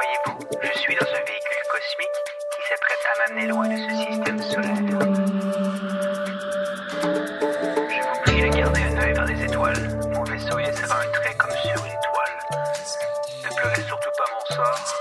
Voyez-vous, je suis dans un véhicule cosmique qui s'apprête à m'amener loin de ce système solaire. Je vous prie de garder un œil vers les étoiles. Mon vaisseau y laissera un trait comme sur une toile. Ne pleurez surtout pas mon sort.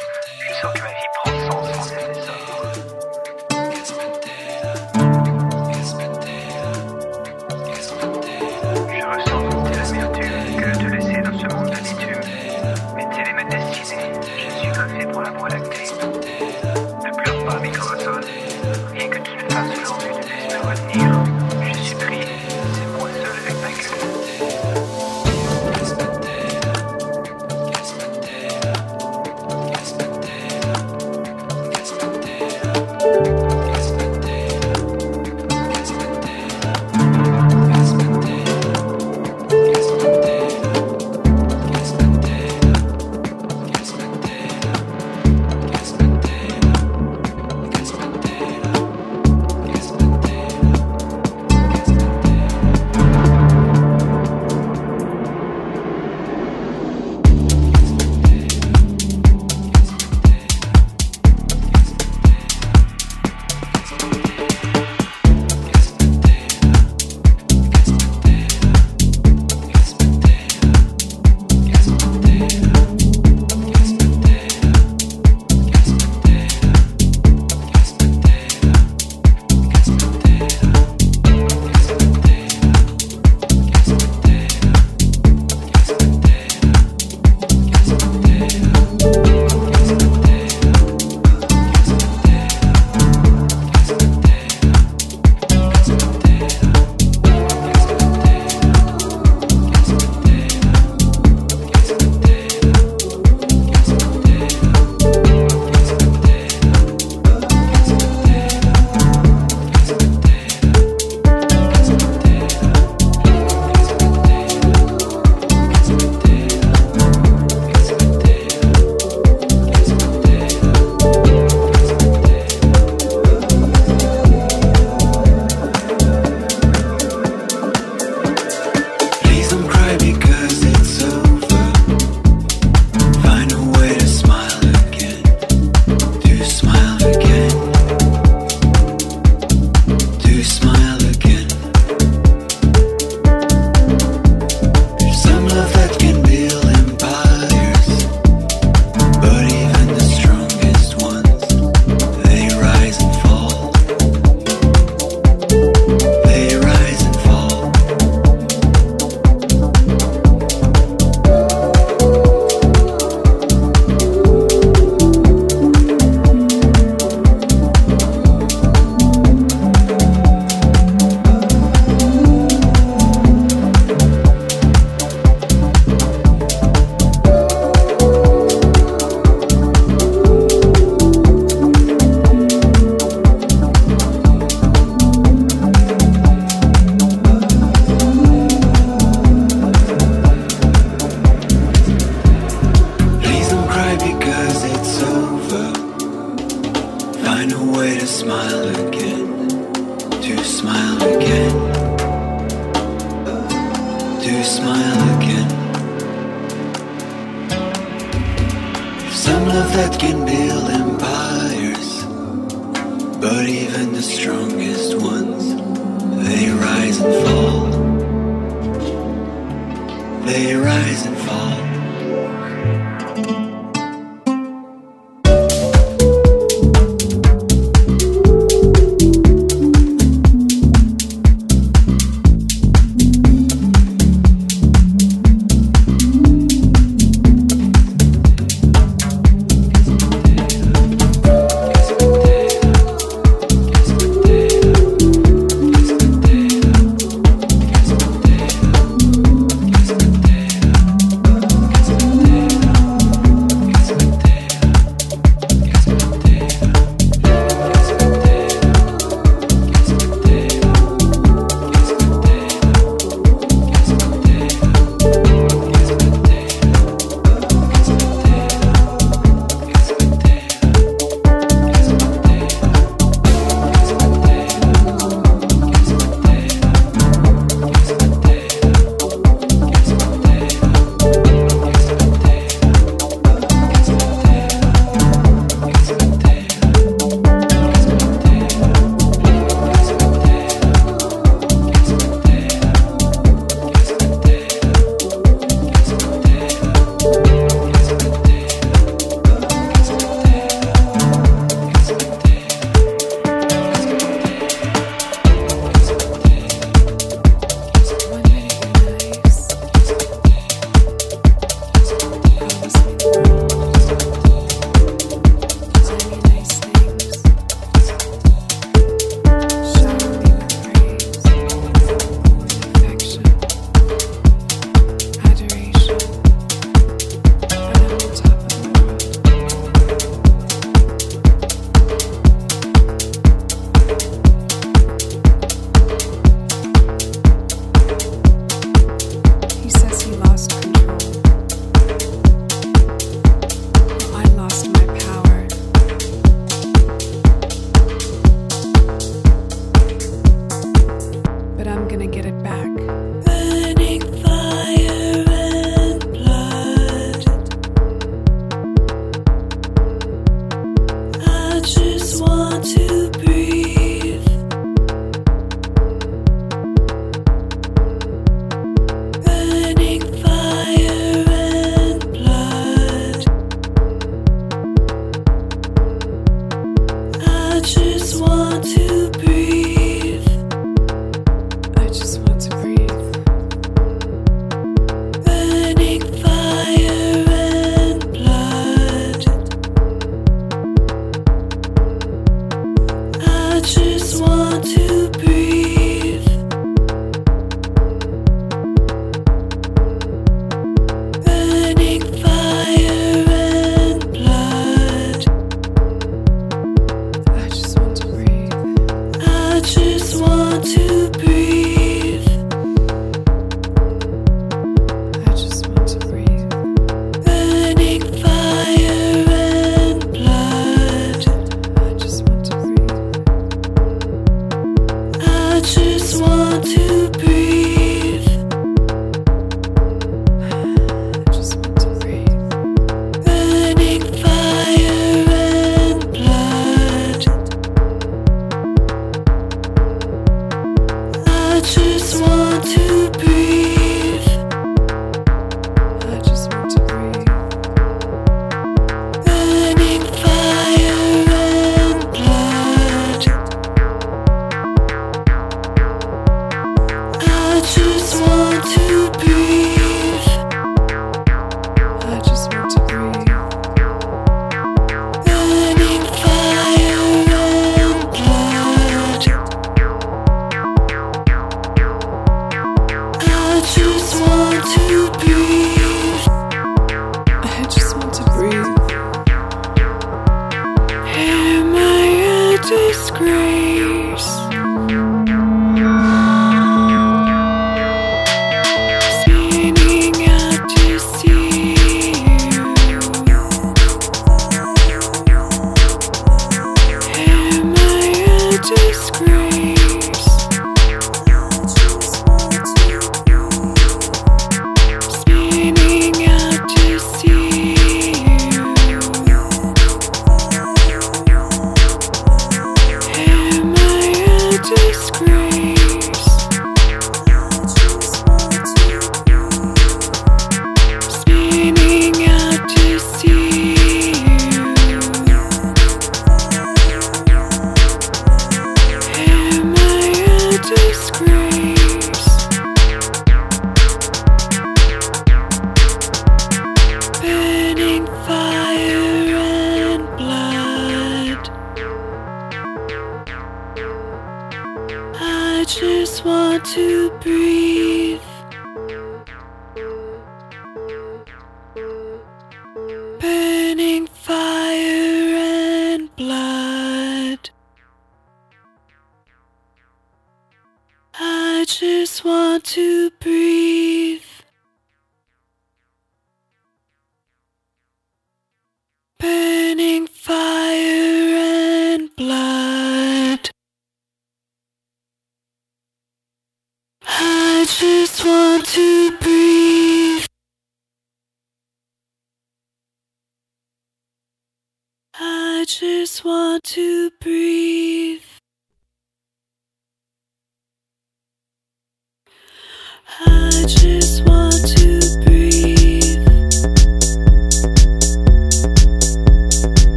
Want to breathe.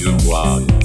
You want.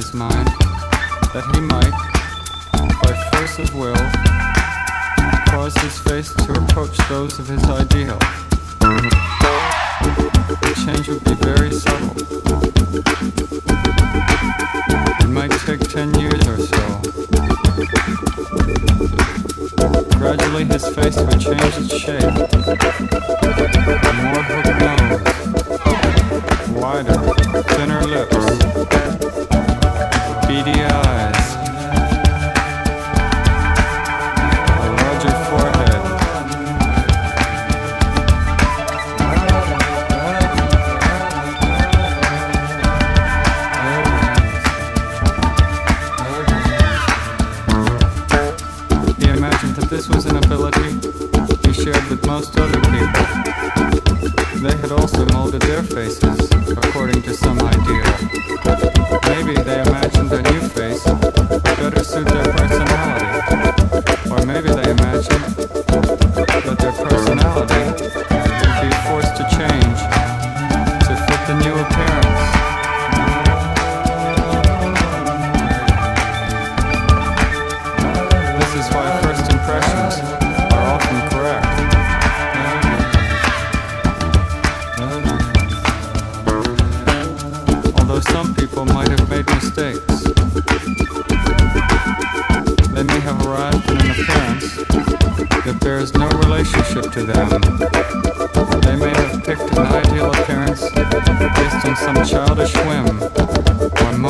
his mind that he might, by force of will, cause his face to approach those of his ideal. The change would be very subtle. It might take ten years or so. Gradually his face would change its shape. More hooked nose, wider, thinner lips beady eyes.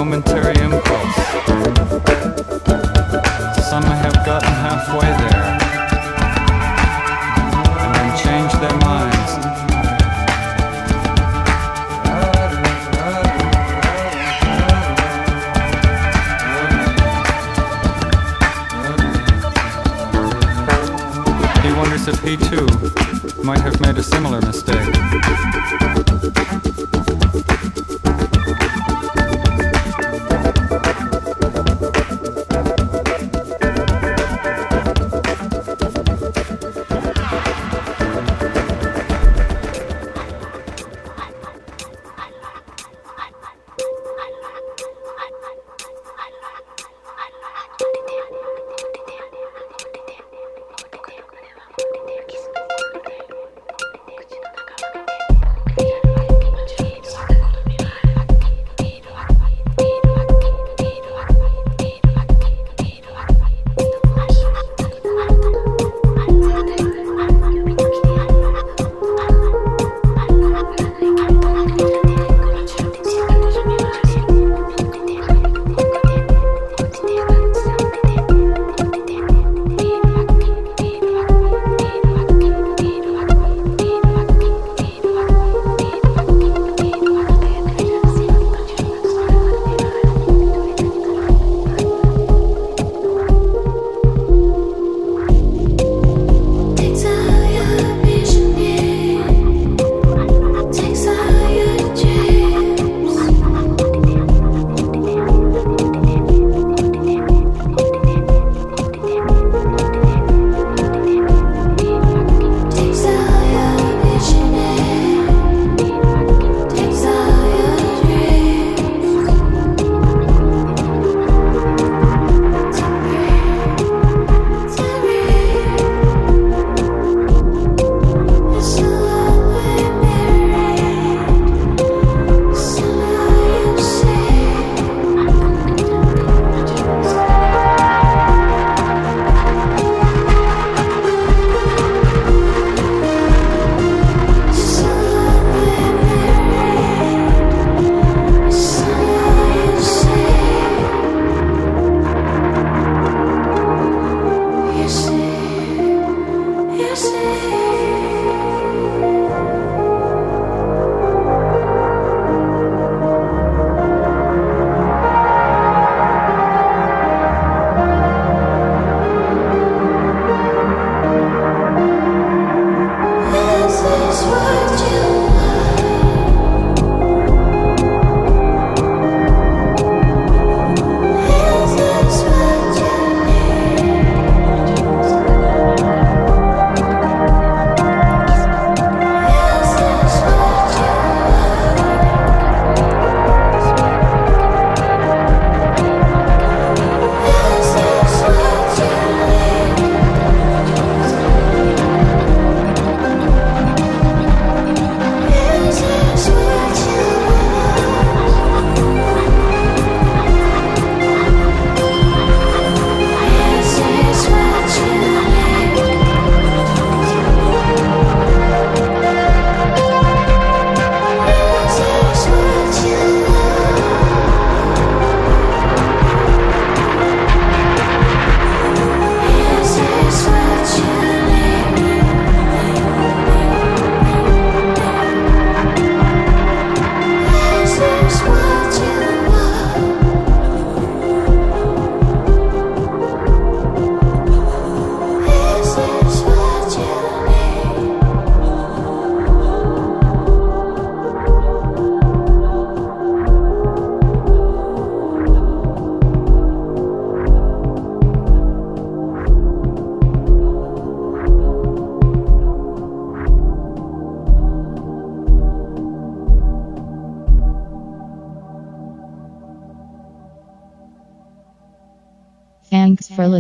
momentary impulse. Some have gotten halfway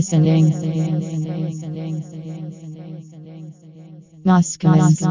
listening. Moscow.